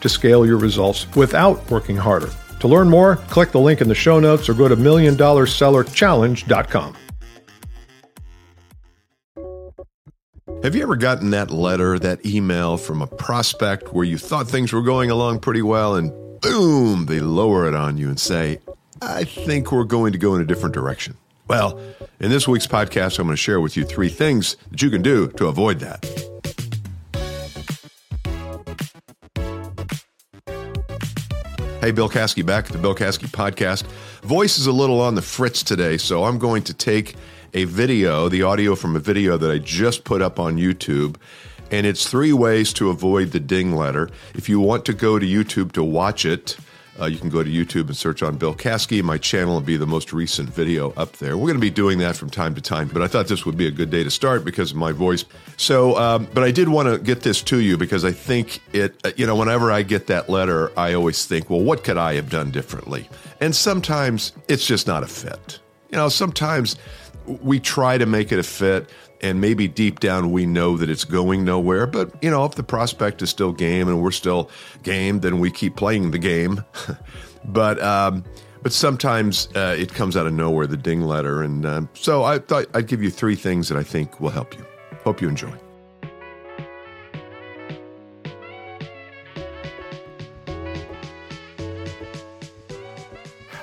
to scale your results without working harder. To learn more, click the link in the show notes or go to milliondollarsellerchallenge.com. Have you ever gotten that letter, that email from a prospect where you thought things were going along pretty well and boom, they lower it on you and say, I think we're going to go in a different direction? Well, in this week's podcast, I'm going to share with you three things that you can do to avoid that. Hey, Bill Caskey back at the Bill Caskey podcast. Voice is a little on the fritz today, so I'm going to take a video, the audio from a video that I just put up on YouTube, and it's three ways to avoid the ding letter. If you want to go to YouTube to watch it, uh, you can go to YouTube and search on Bill Caskey. My channel will be the most recent video up there. We're going to be doing that from time to time, but I thought this would be a good day to start because of my voice. So, um, but I did want to get this to you because I think it, uh, you know, whenever I get that letter, I always think, well, what could I have done differently? And sometimes it's just not a fit. You know, sometimes we try to make it a fit and maybe deep down we know that it's going nowhere. But you know, if the prospect is still game and we're still game, then we keep playing the game. but um, but sometimes uh, it comes out of nowhere, the ding letter, and uh, so I thought I'd give you three things that I think will help you. Hope you enjoy.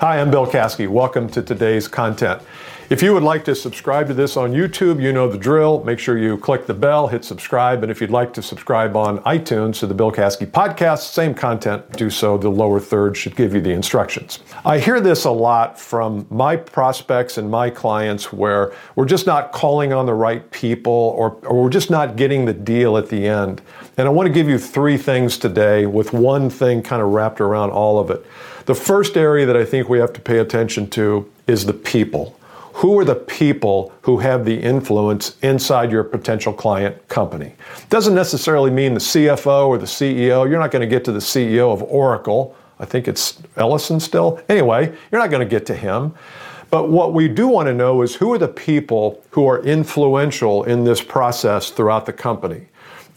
Hi, I'm Bill Caskey. Welcome to today's content. If you would like to subscribe to this on YouTube, you know the drill. Make sure you click the bell, hit subscribe, and if you'd like to subscribe on iTunes to the Bill Caskey podcast, same content, do so. The lower third should give you the instructions. I hear this a lot from my prospects and my clients where we're just not calling on the right people or, or we're just not getting the deal at the end. And I want to give you three things today with one thing kind of wrapped around all of it. The first area that I think we have to pay attention to is the people who are the people who have the influence inside your potential client company. Doesn't necessarily mean the CFO or the CEO. You're not going to get to the CEO of Oracle. I think it's Ellison still. Anyway, you're not going to get to him. But what we do want to know is who are the people who are influential in this process throughout the company.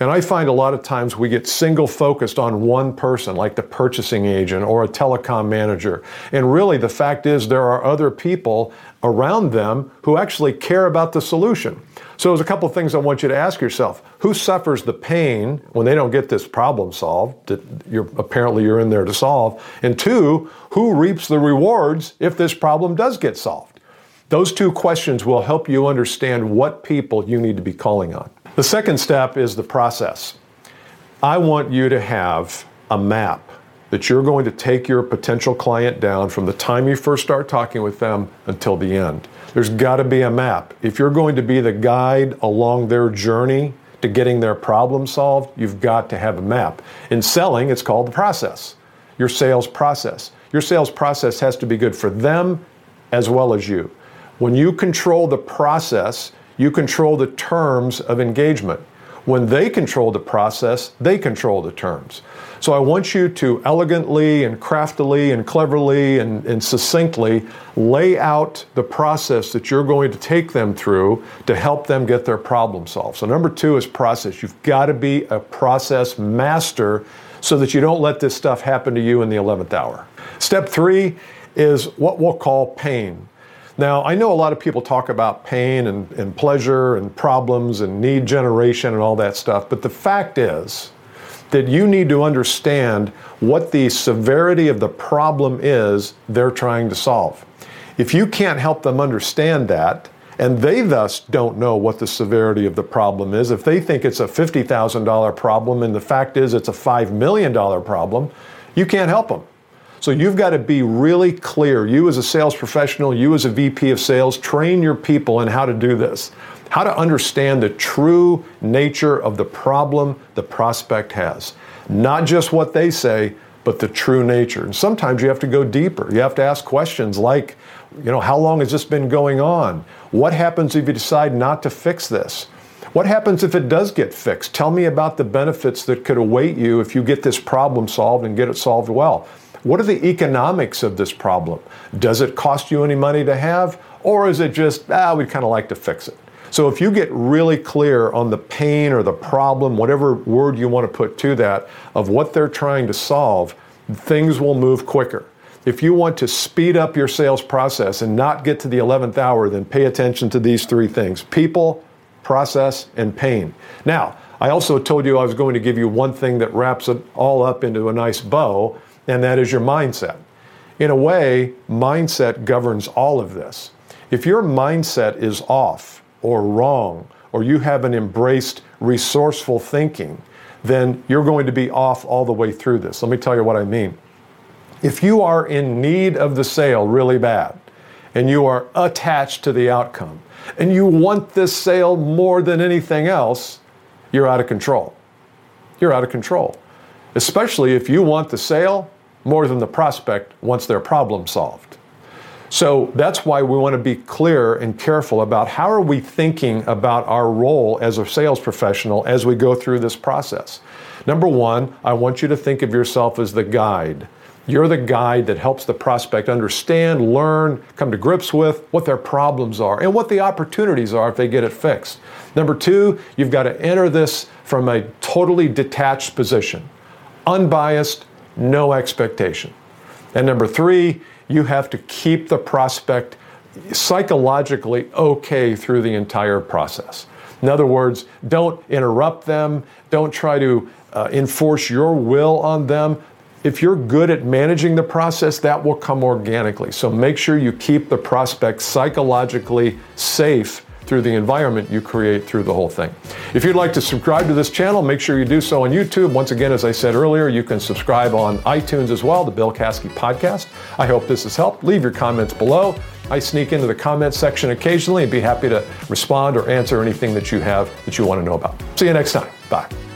And I find a lot of times we get single focused on one person, like the purchasing agent or a telecom manager. And really, the fact is, there are other people around them who actually care about the solution. So, there's a couple of things I want you to ask yourself. Who suffers the pain when they don't get this problem solved that you're, apparently you're in there to solve? And two, who reaps the rewards if this problem does get solved? Those two questions will help you understand what people you need to be calling on. The second step is the process. I want you to have a map that you're going to take your potential client down from the time you first start talking with them until the end. There's got to be a map. If you're going to be the guide along their journey to getting their problem solved, you've got to have a map. In selling, it's called the process, your sales process. Your sales process has to be good for them as well as you. When you control the process, you control the terms of engagement. When they control the process, they control the terms. So I want you to elegantly and craftily and cleverly and, and, succinctly lay out the process that you're going to take them through to help them get their problem solved. So, number two is process. You've got to be a process master so that you don't let this stuff happen to you in the 11th hour. Step three is what we'll call pain. Now, I know a lot of people talk about pain and, and pleasure and problems and need generation and all that stuff, but the fact is that you need to understand what the severity of the problem is they're trying to solve. If you can't help them understand that, and they thus don't know what the severity of the problem is, if they think it's a $50,000 problem and the fact is it's a $5 million problem, you can't help them. So you've got to be really clear. You, as a sales professional, you, as a VP of sales, train your people in how to do this, how to understand the true nature of the problem the prospect has. Not just what they say, but the true nature. And sometimes you have to go deeper. You have to ask questions like, you know, how long has this been going on? What happens if you decide not to fix this? What happens if it does get fixed? Tell me about the benefits that could await you if you get this problem solved and get it solved well. What are the economics of this problem? Does it cost you any money to have? Or is it just, ah, we'd kind of like to fix it? So if you get really clear on the pain or the problem, whatever word you want to put to that, of what they're trying to solve, things will move quicker. If you want to speed up your sales process and not get to the 11th hour, then pay attention to these three things people, process, and pain. Now, I also told you I was going to give you one thing that wraps it all up into a nice bow, and that is your mindset. In a way, mindset governs all of this. If your mindset is off or wrong, or you haven't embraced resourceful thinking, then you're going to be off all the way through this. Let me tell you what I mean. If you are in need of the sale really bad, and you are attached to the outcome, and you want this sale more than anything else, you're out of control. You're out of control. Especially if you want the sale more than the prospect wants their problem solved. So that's why we want to be clear and careful about how are we thinking about our role as a sales professional as we go through this process. Number one, I want you to think of yourself as the guide. You're the guide that helps the prospect understand, learn, come to grips with what their problems are and what the opportunities are if they get it fixed. Number two, you've got to enter this from a totally detached position, unbiased, no expectation. And number three, you have to keep the prospect psychologically okay through the entire process. In other words, don't interrupt them, don't try to uh, enforce your will on them. If you're good at managing the process, that will come organically. So make sure you keep the prospect psychologically safe through the environment you create through the whole thing. If you'd like to subscribe to this channel, make sure you do so on YouTube. Once again, as I said earlier, you can subscribe on iTunes as well, the Bill Caskey Podcast. I hope this has helped. Leave your comments below. I sneak into the comments section occasionally and be happy to respond or answer anything that you have that you want to know about. See you next time. Bye.